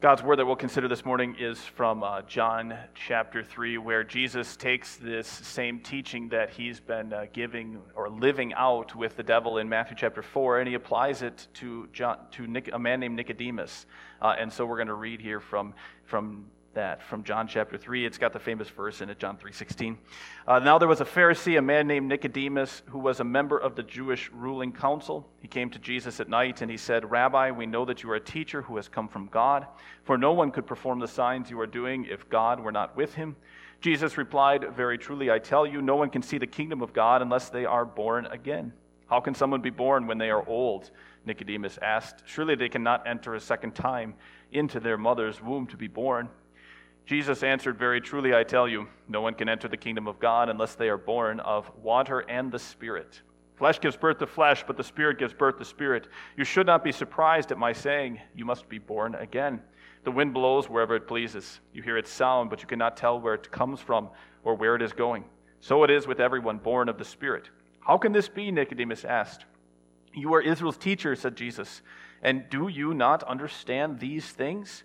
God's word that we'll consider this morning is from uh, John chapter 3, where Jesus takes this same teaching that he's been uh, giving or living out with the devil in Matthew chapter 4, and he applies it to, John, to a man named Nicodemus. Uh, and so we're going to read here from, from that from John chapter 3. It's got the famous verse in it, John 3.16. Uh, now there was a Pharisee, a man named Nicodemus, who was a member of the Jewish ruling council. He came to Jesus at night and he said, Rabbi, we know that you are a teacher who has come from God, for no one could perform the signs you are doing if God were not with him. Jesus replied, Very truly, I tell you, no one can see the kingdom of God unless they are born again. How can someone be born when they are old? Nicodemus asked. Surely they cannot enter a second time into their mother's womb to be born. Jesus answered, Very truly, I tell you, no one can enter the kingdom of God unless they are born of water and the Spirit. Flesh gives birth to flesh, but the Spirit gives birth to spirit. You should not be surprised at my saying, You must be born again. The wind blows wherever it pleases. You hear its sound, but you cannot tell where it comes from or where it is going. So it is with everyone born of the Spirit. How can this be? Nicodemus asked. You are Israel's teacher, said Jesus, and do you not understand these things?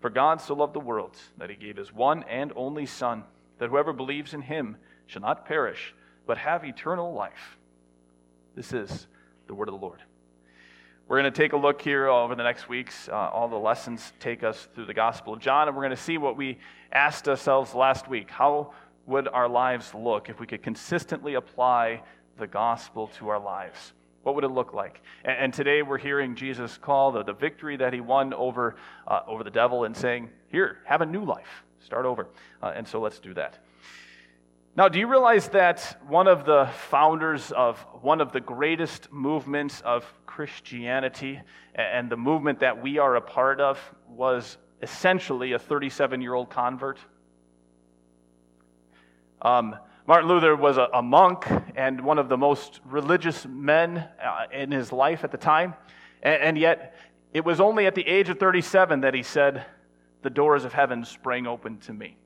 For God so loved the world that he gave his one and only Son, that whoever believes in him shall not perish, but have eternal life. This is the word of the Lord. We're going to take a look here over the next weeks. Uh, all the lessons take us through the Gospel of John, and we're going to see what we asked ourselves last week. How would our lives look if we could consistently apply the gospel to our lives? What would it look like? And, and today we're hearing Jesus call the, the victory that he won over, uh, over the devil and saying, Here, have a new life. Start over. Uh, and so let's do that. Now, do you realize that one of the founders of one of the greatest movements of Christianity and the movement that we are a part of was essentially a 37 year old convert? Um, Martin Luther was a, a, monk and one of the most religious men uh, in his life at the time. And, and, yet, it was only at the age of 37 that he said, The doors of heaven sprang open to me.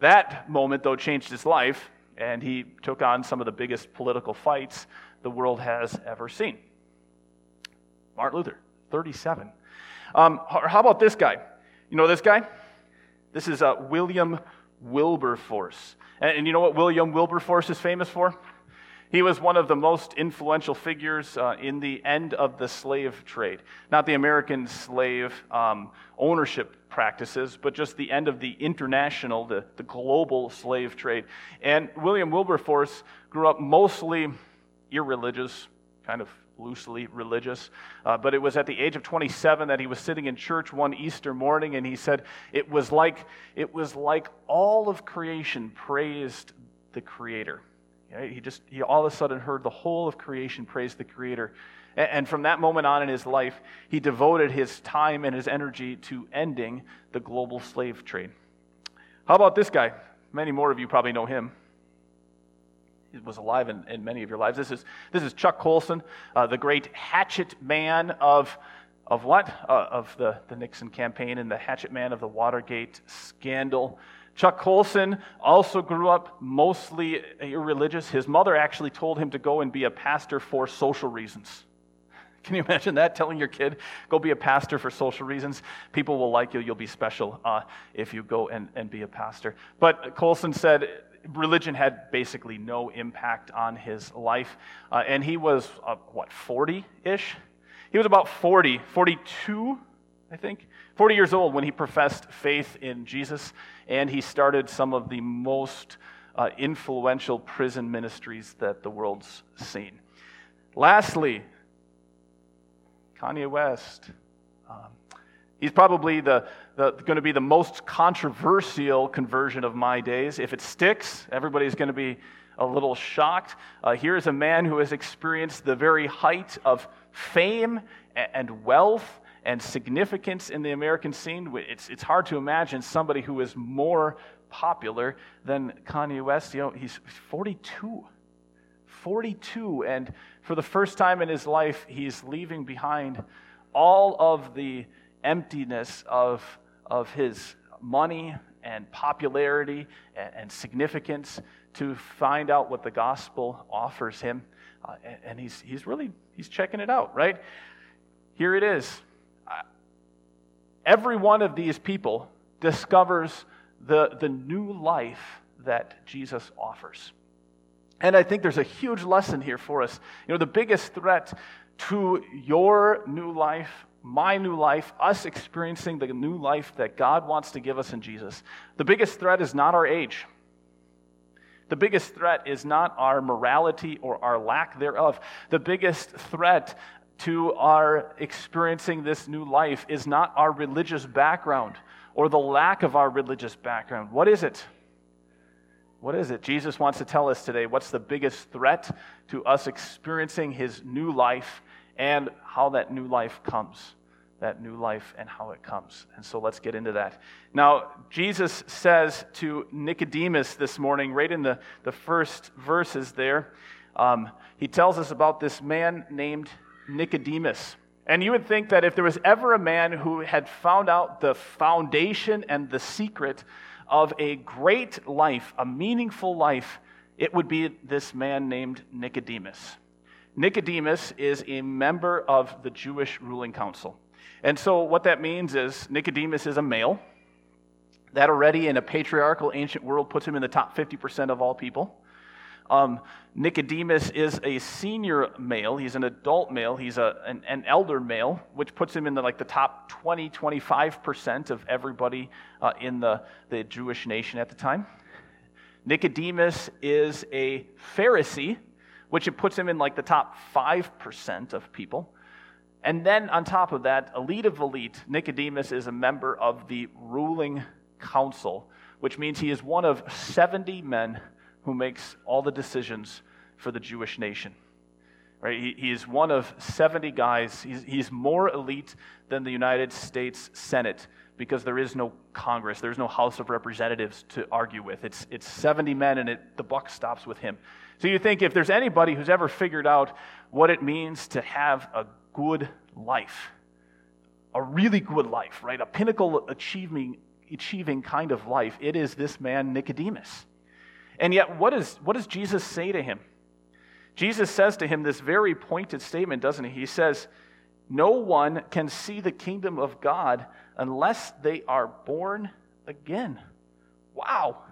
That moment, though, changed his life, and he took on some of the biggest political fights the world has ever seen. Martin Luther, 37. Um, how about this guy? You know this guy? This is uh, William Wilberforce. And, and, you know what William Wilberforce is famous for? He was one of the most influential figures uh, in the end of the slave trade. Not the American slave um, ownership practices, but just the end of the international, the, the global slave trade. And William Wilberforce grew up mostly irreligious, kind of loosely religious. Uh, but it was at the age of 27 that he was sitting in church one Easter morning, and he said it was like it was like all of creation praised the Creator. He just he all of a sudden heard the whole of creation praise the Creator. And from that moment on in his life, he devoted his time and his energy to ending the global slave trade. How about this guy? Many more of you probably know him was alive in, in many of your lives. This is, this is Chuck Colson, uh, the great hatchet man of, of what? Uh, of the, the Nixon campaign and the hatchet man of the Watergate scandal. Chuck Colson also grew up mostly irreligious. His mother actually told him to go and be a pastor for social reasons. Can you imagine that? Telling your kid, go be a pastor for social reasons. People will like you. You'll be special uh, if you go and, and be a pastor. But Colson said, religion had basically no impact on his life. Uh, and he was, uh, what, 40 ish? He was about 40, 42, I think, 40 years old when he professed faith in Jesus. And he started some of the most uh, influential prison ministries that the world's seen. Lastly, Kanye West. Um, He's probably the, the, going to be the most controversial conversion of my days. If it sticks, everybody's going to be a little shocked. Uh, here is a man who has experienced the very height of fame and wealth and significance in the American scene. It's, it's hard to imagine somebody who is more popular than Kanye West. You know, he's 42. 42. And for the first time in his life, he's leaving behind all of the emptiness of, of his money and popularity and, and significance to find out what the gospel offers him. Uh, and, and he's, he's really he's checking it out, right? Here it is. Uh, every one of these people discovers the, the new life that Jesus offers. And I think there's a huge lesson here for us. You know, the biggest threat to your new life, my new life, us experiencing the new life that God wants to give us in Jesus, the biggest threat is not our age. The biggest threat is not our morality or our lack thereof. The biggest threat to our experiencing this new life is not our religious background or the lack of our religious background. What is it? What is it? Jesus wants to tell us today what's the biggest threat to us experiencing his new life and how that new life comes. That new life and how it comes. And so let's get into that. Now, Jesus says to Nicodemus this morning, right in the, the first verses there, um, he tells us about this man named Nicodemus. And you would think that if there was ever a man who had found out the foundation and the secret of a great life, a meaningful life, it would be this man named Nicodemus. Nicodemus is a member of the Jewish ruling council. And so, what that means is Nicodemus is a male. That already in a patriarchal ancient world puts him in the top 50% of all people. Um, Nicodemus is a senior male. He's an adult male. He's a, an, an, elder male, which puts him in the, like the top 20, 25% of everybody uh, in the, the Jewish nation at the time. Nicodemus is a Pharisee, which it puts him in like the top 5% of people. And then on top of that, elite of elite, Nicodemus is a member of the ruling council, which means he is one of 70 men who makes all the decisions for the Jewish nation. Right? He, he is one of 70 guys. He's, he's more elite than the United States Senate because there is no Congress, there's no House of Representatives to argue with. It's, it's 70 men, and it, the buck stops with him. So you think if there's anybody who's ever figured out what it means to have a good life, a really good life, right? A pinnacle achieving, achieving kind of life, it is this man, Nicodemus. And yet, what, is, what does Jesus say to him? Jesus says to him this very pointed statement, doesn't he? He says, No one can see the kingdom of God unless they are born again. Wow,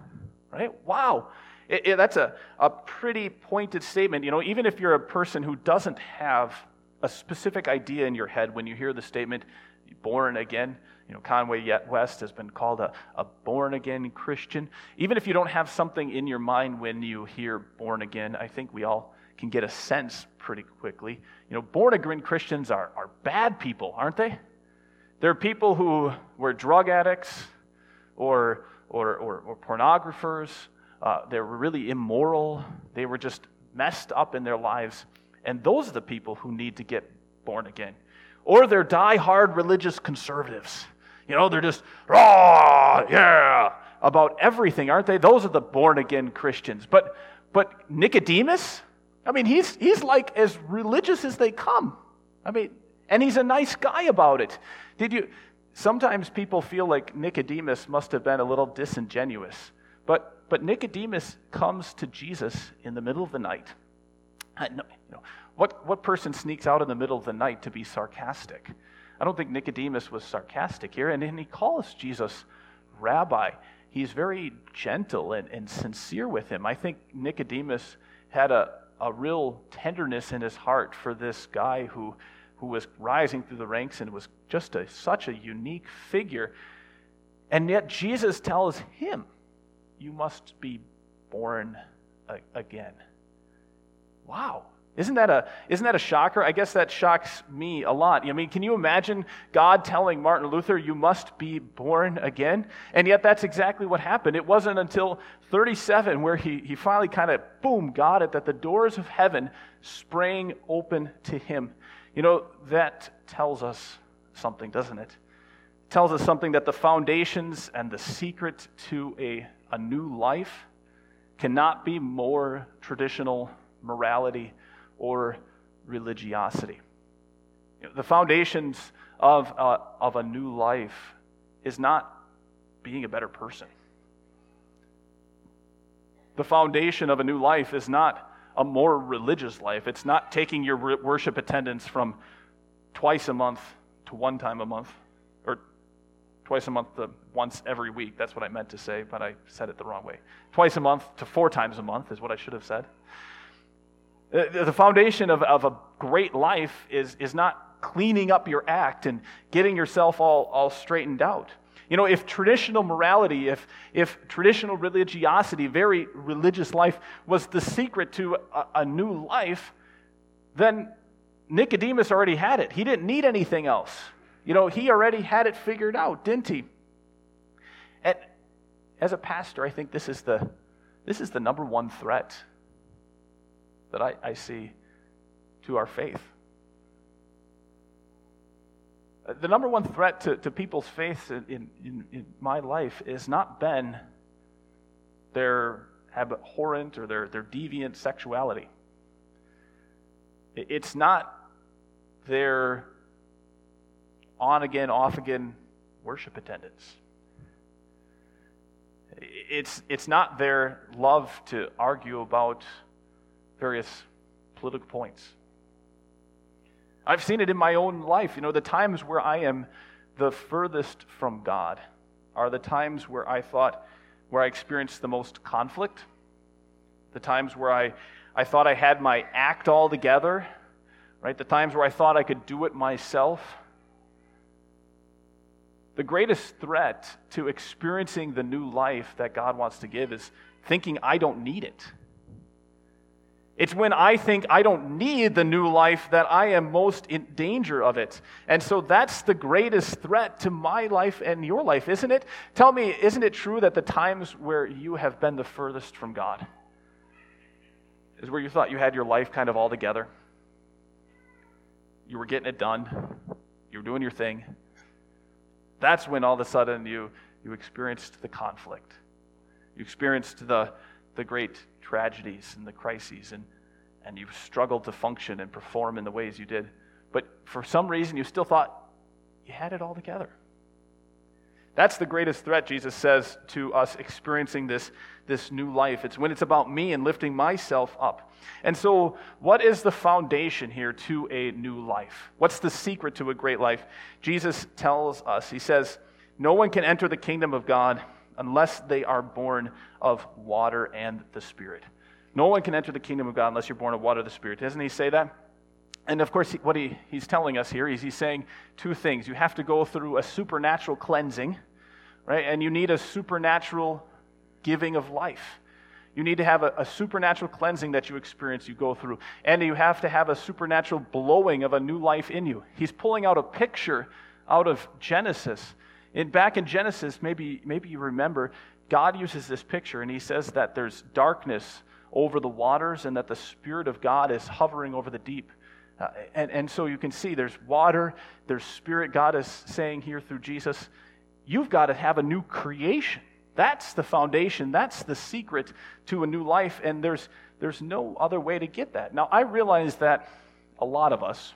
right? Wow. It, it, that's a, a pretty pointed statement. You know, even if you're a person who doesn't have a specific idea in your head when you hear the statement, born again, you know, Kanye West has been called a, a born again Christian. Even if you don't have something in your mind when you hear born again, I think we all can get a sense pretty quickly. You know, born again Christians are, are bad people, aren't they? They're people who were drug addicts or, or, or, or pornographers. Uh, they were really immoral. They were just messed up in their lives. And those are the people who need to get born again. Or they're die-hard religious conservatives you know, they're just, raw, yeah, about everything, aren't they? Those are the born again Christians. But, but Nicodemus, I mean, he's, he's like as religious as they come. I mean, and he's a nice guy about it. Did you, sometimes people feel like Nicodemus must have been a little disingenuous. But, but Nicodemus comes to Jesus in the middle of the night. Uh, you know, what, what person sneaks out in the middle of the night to be sarcastic? I don't think Nicodemus was sarcastic here, and, he calls Jesus rabbi. He's very gentle and, and sincere with him. I think Nicodemus had a, a real tenderness in his heart for this guy who, who was rising through the ranks and was just a, such a unique figure. And yet Jesus tells him, You must be born again. Wow. Isn't that, a, isn't that a shocker? I guess that shocks me a lot. I mean, can you imagine God telling Martin Luther, you must be born again? And yet that's exactly what happened. It wasn't until 37 where he, he finally kind of, boom, got it, that the doors of heaven sprang open to him. You know, that tells us something, doesn't it? It tells us something that the foundations and the secret to a, a new life cannot be more traditional morality or religiosity. You know, the foundations of, uh, of a new life is not being a better person. The foundation of a new life is not a more religious life. It's not taking your worship attendance from twice a month to one time a month, or twice a month to once every week. That's what I meant to say, but I said it the wrong way. Twice a month to four times a month is what I should have said. Uh, the foundation of, of a great life is, is not cleaning up your act and getting yourself all, all straightened out. You know, if traditional morality, if, if traditional religiosity, very religious life, was the secret to a, a new life, then Nicodemus already had it. He didn't need anything else. You know, he already had it figured out, didn't he? And as a pastor, I think this is the, this is the number one threat that I, I see to our faith. Uh, the number one threat to, to people's faith in, in, in my life has not been their abhorrent or their, their deviant sexuality. It's not their on again, off again worship attendance. It's, it's not their love to argue about various political points. I've seen it in my own life. You know, the times where I am the furthest from God are the times where I thought, where I experienced the most conflict, the times where I, I thought I had my act all together, right? The times where I thought I could do it myself. The greatest threat to experiencing the new life that God wants to give is thinking I don't need it. It's when I think I don't need the new life that I am most in danger of it. And so that's the greatest threat to my life and your life, isn't it? Tell me, isn't it true that the times where you have been the furthest from God is where you thought you had your life kind of all together? You were getting it done, you were doing your thing. That's when all of a sudden you, you experienced the conflict. You experienced the, the great tragedies and the crises, and, and you've struggled to function and perform in the ways you did. But for some reason, you still thought you had it all together. That's the greatest threat, Jesus says, to us experiencing this, this new life. It's when it's about me and lifting myself up. And so, what is the foundation here to a new life? What's the secret to a great life? Jesus tells us, He says, No one can enter the kingdom of God unless they are born of water and the Spirit. No one can enter the kingdom of God unless you're born of water and the Spirit. Doesn't he say that? And of course, what he, he's telling us here is he's saying two things. You have to go through a supernatural cleansing, right? And you need a supernatural giving of life. You need to have a, a, supernatural cleansing that you experience, you go through. And you have to have a supernatural blowing of a new life in you. He's pulling out a picture out of Genesis in, back in Genesis, maybe, maybe you remember, God uses this picture and he says that there's darkness over the waters and that the Spirit of God is hovering over the deep. Uh, and, and so you can see there's water, there's Spirit. God is saying here through Jesus, you've got to have a new creation. That's the foundation, that's the secret to a new life, and there's, there's no other way to get that. Now, I realize that a lot of us,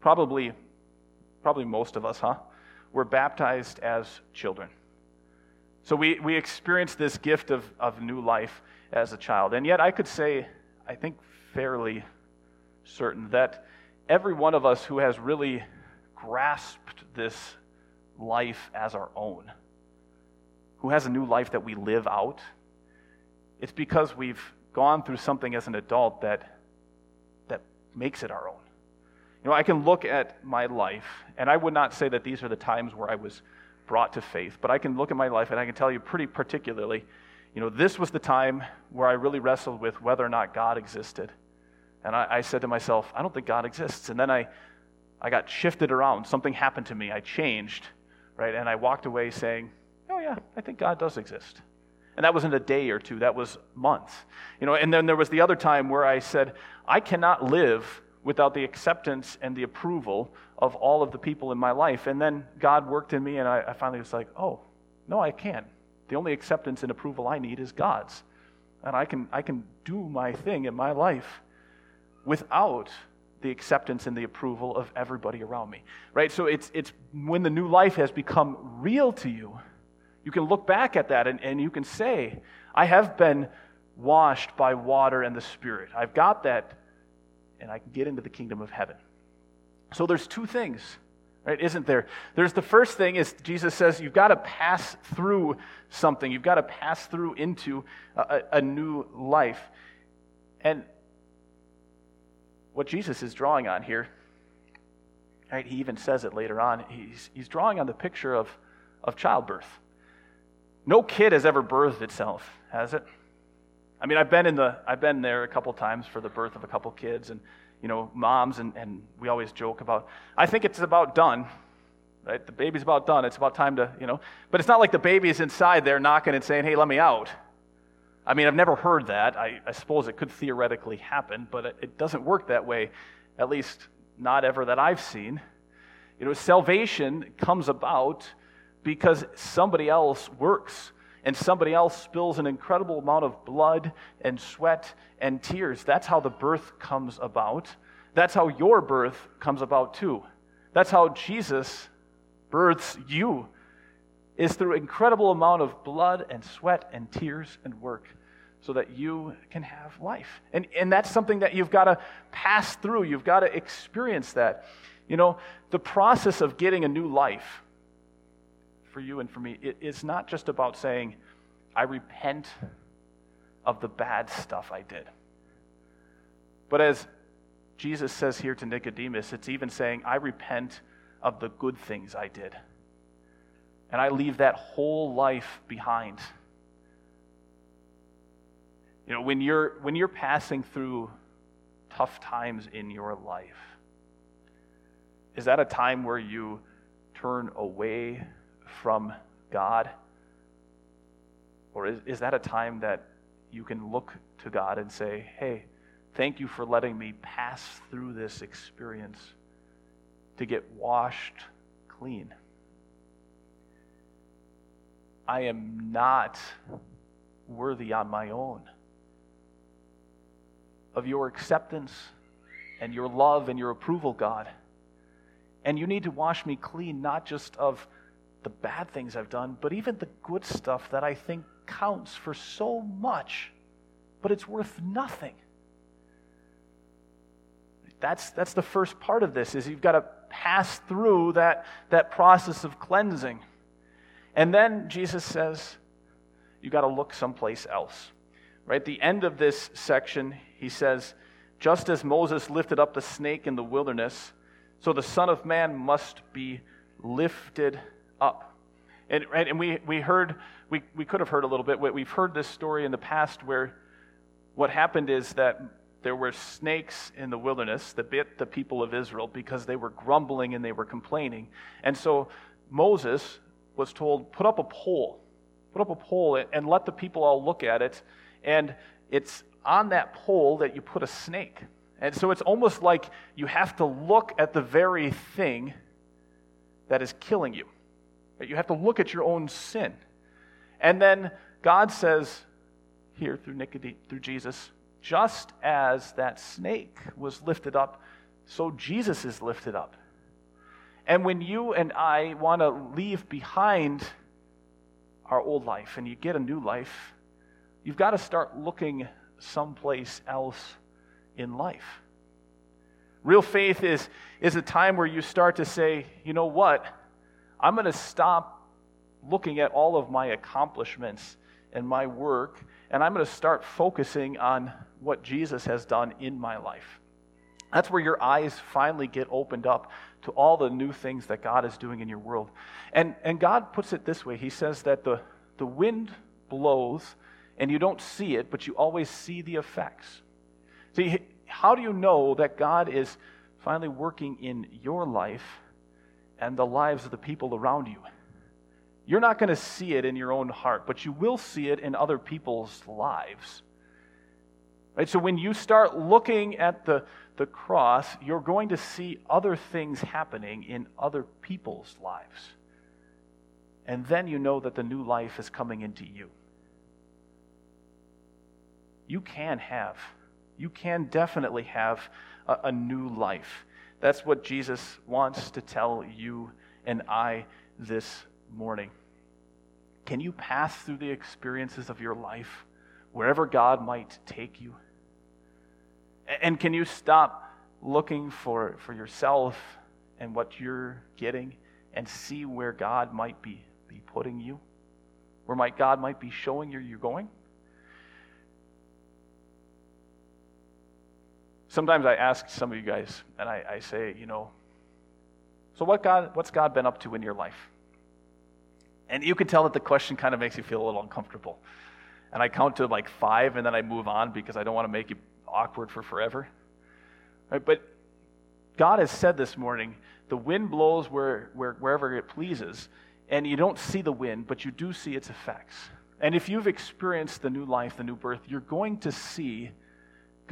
probably, probably most of us, huh? Were baptized as children. So we, we experienced this gift of, of new life as a child. And yet, I could say, I think fairly certain, that every one of us who has really grasped this life as our own, who has a new life that we live out, it's because we've gone through something as an adult that, that makes it our own. You know, I can look at my life, and I would not say that these are the times where I was brought to faith, but I can look at my life and I can tell you pretty particularly, you know, this was the time where I really wrestled with whether or not God existed. And I, I said to myself, I don't think God exists. And then I, I got shifted around. Something happened to me. I changed, right? And I walked away saying, oh, yeah, I think God does exist. And that wasn't a day or two, that was months. You know, and then there was the other time where I said, I cannot live without the acceptance and the approval of all of the people in my life. And then God worked in me, and I, I finally was like, oh, no, I can't. The only acceptance and approval I need is God's. And I can, I can do my thing in my life without the acceptance and the approval of everybody around me. Right? So it's, it's when the new life has become real to you, you can look back at that and, and you can say, I have been washed by water and the Spirit. I've got that, and I can get into the kingdom of heaven. So there's two things, right? Isn't there? There's the first thing is Jesus says you've got to pass through something. You've got to pass through into a, a new life. And what Jesus is drawing on here, right? He even says it later on. He's, he's drawing on the picture of, of childbirth. No kid has ever birthed itself, has it? I mean, I've been in the I've been there a couple times for the birth of a couple kids, and you know, moms, and, and we always joke about. I think it's about done, right? The baby's about done. It's about time to, you know. But it's not like the baby is inside there knocking and saying, "Hey, let me out." I mean, I've never heard that. I, I suppose it could theoretically happen, but it, it doesn't work that way. At least not ever that I've seen. You know, salvation comes about because somebody else works and somebody else spills an incredible amount of blood and sweat and tears. That's how the birth comes about. That's how your birth comes about too. That's how Jesus births you is through incredible amount of blood and sweat and tears and work so that you can have life. And, and that's something that you've got to pass through. You've got to experience that. You know, the process of getting a new life for you and for me, it is not just about saying, I repent of the bad stuff I did. But as Jesus says here to Nicodemus, it's even saying, I repent of the good things I did. And I leave that whole life behind. You know, when you're, when you're passing through tough times in your life, is that a time where you turn away from God? Or is, is that a time that you can look to God and say, hey, thank you for letting me pass through this experience to get washed clean? I am not worthy on my own of your acceptance and your love and your approval, God. And you need to wash me clean, not just of the bad things I've done, but even the good stuff that I think counts for so much, but it's worth nothing. That's, that's the first part of this is you've got to pass through that, that process of cleansing. And then Jesus says, you've got to look someplace else. Right? The end of this section, he says, just as Moses lifted up the snake in the wilderness, so the Son of Man must be lifted up. And, right, and we, we heard, we, we could have heard a little bit, we've heard this story in the past where what happened is that there were snakes in the wilderness that bit the people of Israel because they were grumbling and they were complaining. And so Moses was told, put up a pole, put up a pole and let the people all look at it. And it's on that pole that you put a snake. And so it's almost like you have to look at the very thing that is killing you. You have to look at your own sin. And then God says here through Nicodemus, through Jesus, just as that snake was lifted up, so Jesus is lifted up. And when you and I want to leave behind our old life and you get a new life, you've got to start looking someplace else in life. Real faith is, is a time where you start to say, you know what? I'm going to stop looking at all of my accomplishments and my work, and I'm going to start focusing on what Jesus has done in my life. That's where your eyes finally get opened up to all the new things that God is doing in your world. And, and God puts it this way He says that the, the wind blows and you don't see it, but you always see the effects. See, how do you know that God is finally working in your life and the lives of the people around you. You're not going to see it in your own heart, but you will see it in other people's lives. Right? So when you start looking at the, the cross, you're going to see other things happening in other people's lives. And then you know that the new life is coming into you. You can have, you can definitely have a, a new life. That's what Jesus wants to tell you and I this morning. Can you pass through the experiences of your life wherever God might take you? And can you stop looking for, for yourself and what you're getting and see where God might be, be putting you? Where might God might be showing you you're going? Sometimes I ask some of you guys, and I, I say, you know, so what God, what's God been up to in your life? And you can tell that the question kind of makes you feel a little uncomfortable. And I count to like five, and then I move on because I don't want to make you awkward for forever. Right? But God has said this morning the wind blows where, where, wherever it pleases, and you don't see the wind, but you do see its effects. And if you've experienced the new life, the new birth, you're going to see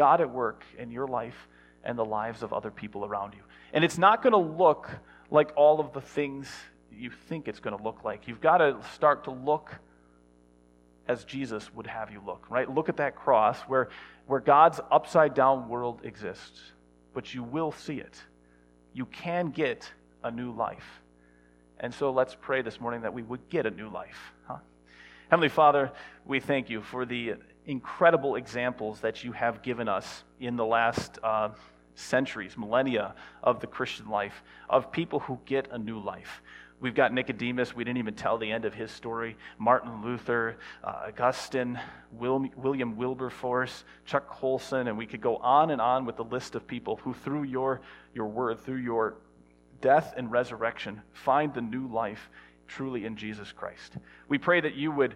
God at work in your life and the lives of other people around you. And it's not going to look like all of the things you think it's going to look like. You've got to start to look as Jesus would have you look, right? Look at that cross where, where God's upside down world exists, but you will see it. You can get a new life. And so let's pray this morning that we would get a new life. Huh? Heavenly Father, we thank you for the incredible examples that you have given us in the last uh, centuries, millennia of the Christian life, of people who get a new life. We've got Nicodemus. We didn't even tell the end of his story. Martin Luther, uh, Augustine, Will, William Wilberforce, Chuck Colson, and we could go on and on with the list of people who, through your, your word, through your death and resurrection, find the new life truly in Jesus Christ. We pray that you would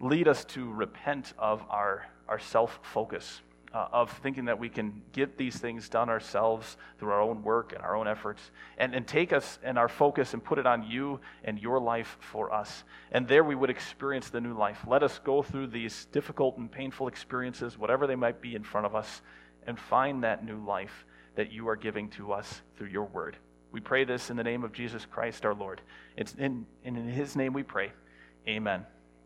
lead us to repent of our, our self focus uh, of thinking that we can get these things done ourselves through our own work and our own efforts, and, and take us and our focus and put it on you and your life for us. And there we would experience the new life. Let us go through these difficult and painful experiences, whatever they might be in front of us, and find that new life that you are giving to us through your word. We pray this in the name of Jesus Christ our Lord. It's in, in his name we pray. Amen.